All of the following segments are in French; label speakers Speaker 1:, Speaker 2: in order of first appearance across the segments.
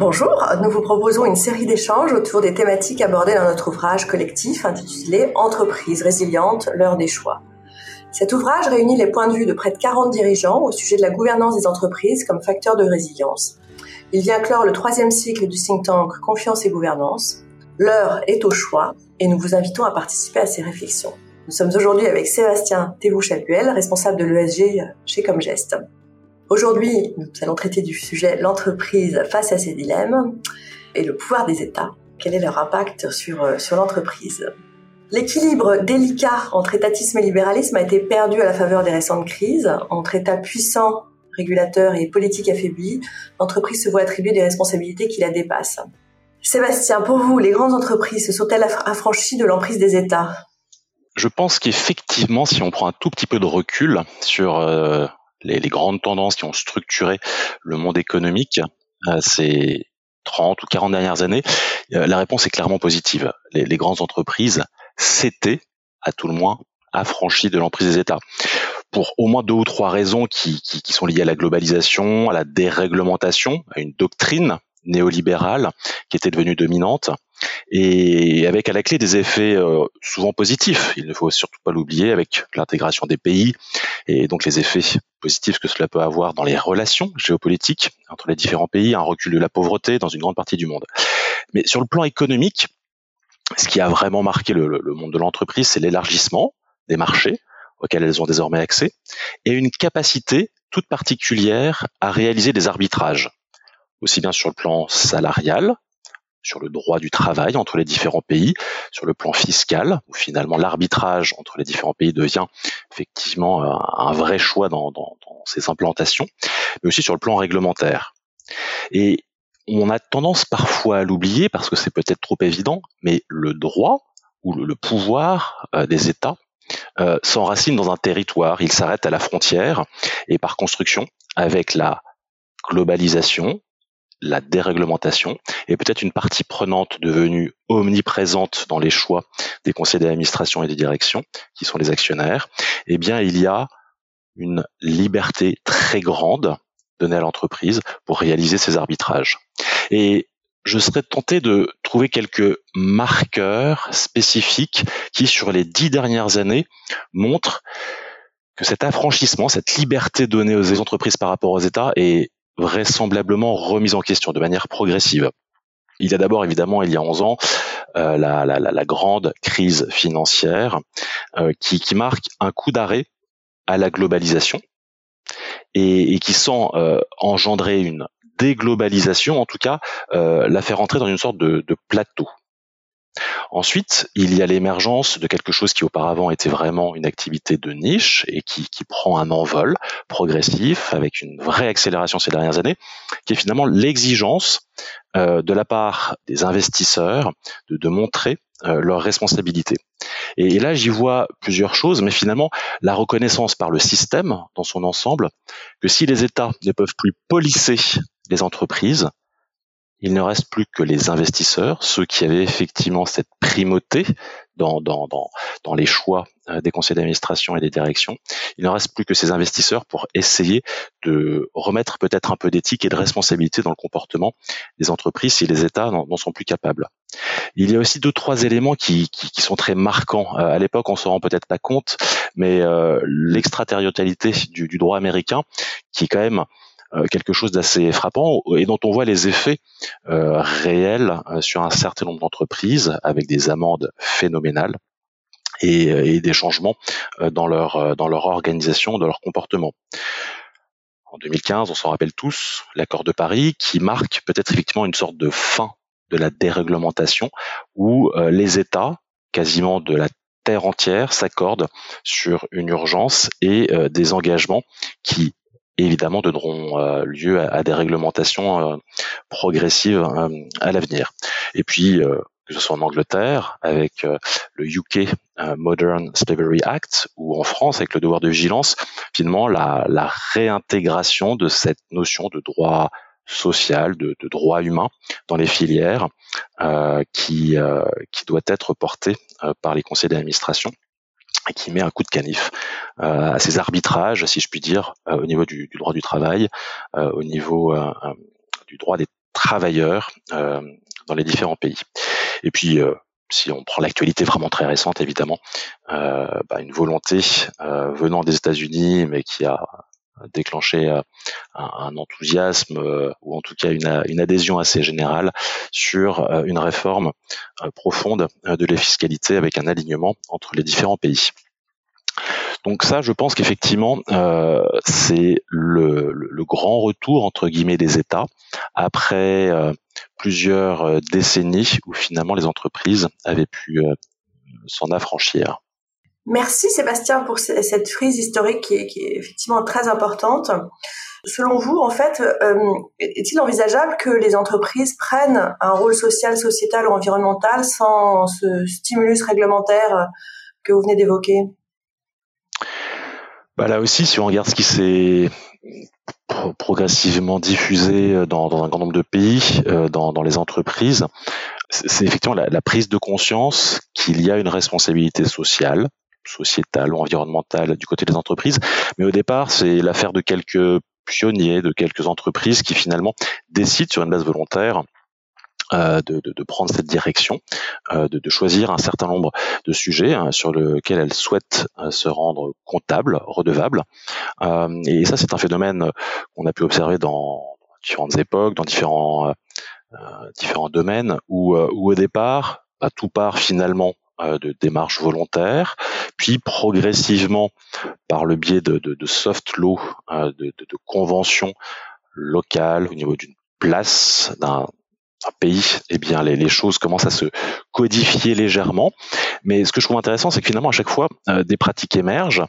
Speaker 1: Bonjour, nous vous proposons une série d'échanges autour des thématiques abordées dans notre ouvrage collectif intitulé Entreprise résiliente, l'heure des choix. Cet ouvrage réunit les points de vue de près de 40 dirigeants au sujet de la gouvernance des entreprises comme facteur de résilience. Il vient clore le troisième cycle du think tank Confiance et gouvernance. L'heure est au choix et nous vous invitons à participer à ces réflexions. Nous sommes aujourd'hui avec Sébastien Thévou-Chapuel, responsable de l'ESG chez Comgest. Aujourd'hui, nous allons traiter du sujet l'entreprise face à ses dilemmes et le pouvoir des États. Quel est leur impact sur, euh, sur l'entreprise? L'équilibre délicat entre étatisme et libéralisme a été perdu à la faveur des récentes crises. Entre États puissants, régulateurs et politiques affaiblis, l'entreprise se voit attribuer des responsabilités qui la dépassent. Sébastien, pour vous, les grandes entreprises se sont-elles affranchies de l'emprise des États?
Speaker 2: Je pense qu'effectivement, si on prend un tout petit peu de recul sur euh, les, grandes tendances qui ont structuré le monde économique euh, ces 30 ou 40 dernières années, euh, la réponse est clairement positive. Les, grandes entreprises s'étaient, à tout le moins, affranchies de l'emprise des États pour au moins deux ou trois raisons qui, qui, sont liées à la globalisation, à la déréglementation, à une doctrine néolibérale qui était devenue dominante et avec à la clé des effets euh, souvent positifs. Il ne faut surtout pas l'oublier avec l'intégration des pays et donc les effets positifs que cela peut avoir dans les relations géopolitiques entre les différents pays, un recul de la pauvreté dans une grande partie du monde. Mais sur le plan économique, ce qui a vraiment marqué le, le monde de l'entreprise, c'est l'élargissement des marchés auxquels elles ont désormais accès et une capacité toute particulière à réaliser des arbitrages aussi bien sur le plan salarial, sur le droit du travail entre les différents pays, sur le plan fiscal, où finalement l'arbitrage entre les différents pays devient effectivement euh, un vrai choix dans, dans, dans, ces implantations, mais aussi sur le plan réglementaire. Et on a tendance parfois à l'oublier parce que c'est peut-être trop évident, mais le droit ou le, pouvoir euh, des États euh, s'enracine dans un territoire, il s'arrête à la frontière et par construction, avec la globalisation, la déréglementation et peut-être une partie prenante devenue omniprésente dans les choix des conseils d'administration et des directions, qui sont les actionnaires, eh bien, il y a une liberté très grande donnée à l'entreprise pour réaliser ces arbitrages. Et je serais tenté de trouver quelques marqueurs spécifiques qui, sur les dix dernières années, montrent que cet affranchissement, cette liberté donnée aux entreprises par rapport aux États est vraisemblablement remise en question de manière progressive. Il y a d'abord évidemment, il y a 11 ans, euh, la, la, la, grande crise financière euh, qui, qui, marque un coup d'arrêt à la globalisation et, et qui sent euh, engendrer une déglobalisation, en tout cas la faire entrer dans une sorte de, de plateau. Ensuite, il y a l'émergence de quelque chose qui auparavant était vraiment une activité de niche et qui, prend un envol progressif avec une vraie accélération ces dernières années, qui est finalement l'exigence euh, de la part des investisseurs de, montrer euh, leurs responsabilités. Et, là, j'y vois plusieurs choses, mais finalement, la reconnaissance par le système dans son ensemble, que si les États ne peuvent plus polisser les entreprises, il ne reste plus que les investisseurs, ceux qui avaient effectivement cette primauté dans, les choix euh, des conseils d'administration et des directions. Il ne reste plus que ces investisseurs pour essayer de remettre peut-être un peu d'éthique et de responsabilité dans le comportement des entreprises si les États n'en sont plus capables. Il y a aussi deux trois éléments qui, sont très marquants. Euh, à l'époque, on se rend peut-être pas compte, mais euh, l'extraterritorialité du, du droit américain, qui est quand même quelque chose d'assez frappant et dont on voit les effets euh, réels euh, sur un certain nombre d'entreprises avec des amendes phénoménales et, des changements dans leur dans leur organisation, dans leur comportement. En 2015, on s'en rappelle tous, l'accord de Paris qui marque peut-être effectivement une sorte de fin de la déréglementation où les États, quasiment de la terre entière, s'accordent sur une urgence et des engagements qui évidemment donneront euh, lieu à, des réglementations euh, progressives euh, à l'avenir. Et puis que ce soit en Angleterre avec le UK Modern Slavery Act ou en France avec le devoir de vigilance, finalement la, la réintégration de cette notion de droit social, de, de droit humain dans les filières euh, qui, euh, qui doit être portée par les conseils d'administration et qui met un coup de canif euh, à ces arbitrages, si je puis dire, euh, au niveau du, droit du travail, euh, au niveau du droit des travailleurs dans les différents pays. Et puis si on prend l'actualité vraiment très récente, évidemment, bah, une volonté venant des États-Unis, mais qui a déclenché euh, un, enthousiasme ou en tout cas une, adhésion assez générale sur une réforme profonde de la fiscalité avec un alignement entre les différents pays. Donc ça, je pense qu'effectivement, euh, c'est le, grand retour entre guillemets des États après euh, plusieurs euh, décennies où finalement les entreprises avaient pu s'en affranchir.
Speaker 1: Merci Sébastien pour cette frise historique qui est, effectivement très importante. Selon vous, en fait, est-il envisageable que les entreprises prennent un rôle social, sociétal ou environnemental sans ce stimulus réglementaire que vous venez d'évoquer?
Speaker 2: Bah là aussi, si on regarde ce qui s'est progressivement diffusé dans, un grand nombre de pays, euh, dans, les entreprises, c'est effectivement la, prise de conscience qu'il y a une responsabilité sociale, sociétale ou environnementale du côté des entreprises. Mais au départ, c'est l'affaire de quelques pionniers, de quelques entreprises qui finalement décident sur une base volontaire euh, de, prendre cette direction, euh, de, choisir un certain nombre de sujets hein, sur lesquels elles souhaitent euh, se rendre comptables, redevables. Euh, et ça, c'est un phénomène qu'on a pu observer dans différentes époques, dans différents domaines, où, où au départ, bah, tout part finalement de démarches volontaires, puis progressivement par le biais de, soft law, de, de, conventions locales au niveau d'une place, d'un un pays, eh bien les, choses commencent à se codifier légèrement. Mais ce que je trouve intéressant, c'est que finalement à chaque fois euh, des pratiques émergent euh,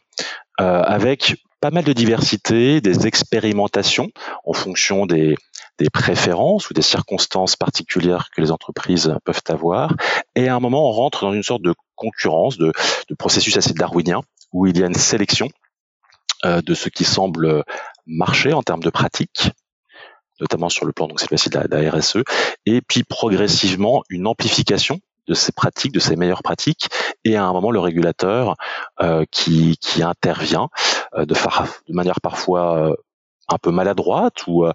Speaker 2: avec pas mal de diversité, des expérimentations en fonction des, des préférences ou des circonstances particulières que les entreprises peuvent avoir. Et à un moment, on rentre dans une sorte de concurrence, de, de processus assez darwinien, où il y a une sélection euh, de ce qui semble marcher en termes de pratiques notamment sur le plan donc cette fois-ci de, la, RSE, et puis progressivement une amplification de ces pratiques, de ces meilleures pratiques, et à un moment le régulateur euh, qui, qui intervient euh, de, de manière parfois euh, un peu maladroite ou,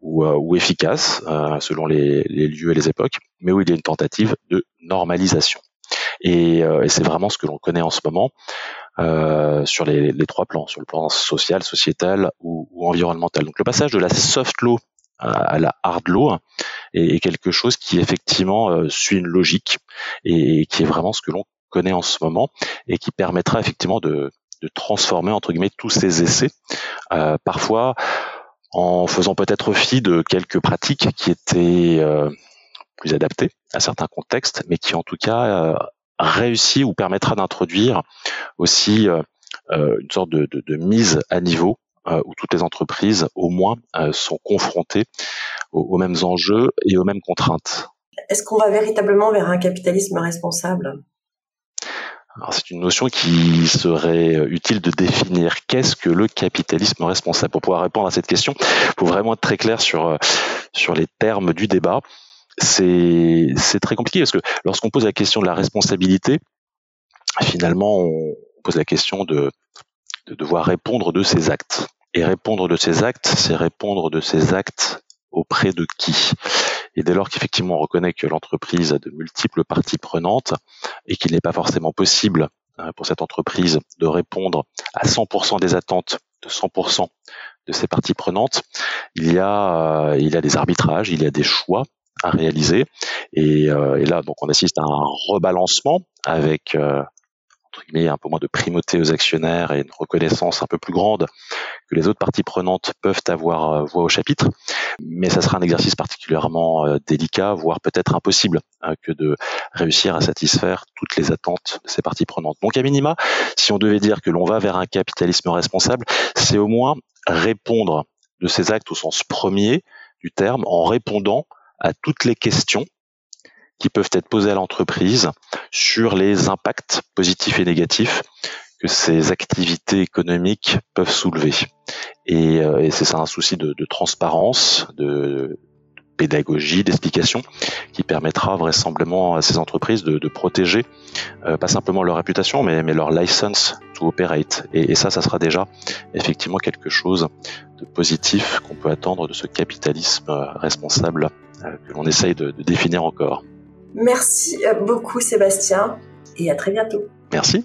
Speaker 2: ou, ou efficace selon les, les, lieux et les époques, mais où il y a une tentative de normalisation. Et, et c'est vraiment ce que l'on connaît en ce moment euh, sur les, les, trois plans, sur le plan social, sociétal ou, ou, environnemental. Donc le passage de la soft law à, la hard law est, quelque chose qui effectivement euh, suit une logique et, qui est vraiment ce que l'on connaît en ce moment et qui permettra effectivement de, transformer entre guillemets tous ces essais, euh, parfois en faisant peut-être fi de quelques pratiques qui étaient euh, plus adaptées à certains contextes, mais qui en tout cas réussit ou permettra d'introduire aussi une sorte de, mise à niveau où toutes les entreprises, au moins, euh, sont confrontées aux, mêmes enjeux et aux mêmes contraintes.
Speaker 1: Est-ce qu'on va véritablement vers un capitalisme responsable?
Speaker 2: C'est une notion qui serait utile de définir. Qu'est-ce que le capitalisme responsable? Pour pouvoir répondre à cette question, il faut vraiment être très clair sur euh, sur les termes du débat. C'est c'est très compliqué parce que lorsqu'on pose la question de la responsabilité, finalement, on pose la question de de devoir répondre de ses actes. Et répondre de ses actes, c'est répondre de ses actes auprès de qui? Et dès lors qu'effectivement on reconnaît que l'entreprise a de multiples parties prenantes et qu'il n'est pas forcément possible euh, pour cette entreprise de répondre à 100% des attentes de 100% de ses parties prenantes, il y a euh, il y a des arbitrages, il y a des choix à réaliser. Et, euh, et là donc on assiste à un rebalancement avec un peu moins de primauté aux actionnaires et une reconnaissance un peu plus grande que les autres parties prenantes peuvent avoir euh, voix au chapitre. Mais ça sera un exercice particulièrement euh, délicat, voire peut-être impossible, hein, que de réussir à satisfaire toutes les attentes de ces parties prenantes. Donc à minima, si on devait dire que l'on va vers un capitalisme responsable, c'est au moins répondre de ces actes au sens premier du terme en répondant à toutes les questions qui peuvent être posées à l'entreprise sur les impacts positifs et négatifs que ces activités économiques peuvent soulever. Et, euh, et c'est ça un souci de, de transparence, de, pédagogie, d'explication, qui permettra vraisemblablement à ces entreprises de, protéger pas simplement leur réputation, mais, mais leur license to operate. Et, ça, ça sera déjà effectivement quelque chose de positif qu'on peut attendre de ce capitalisme responsable que l'on essaye de, de définir encore.
Speaker 1: Merci beaucoup Sébastien et à très bientôt.
Speaker 2: Merci.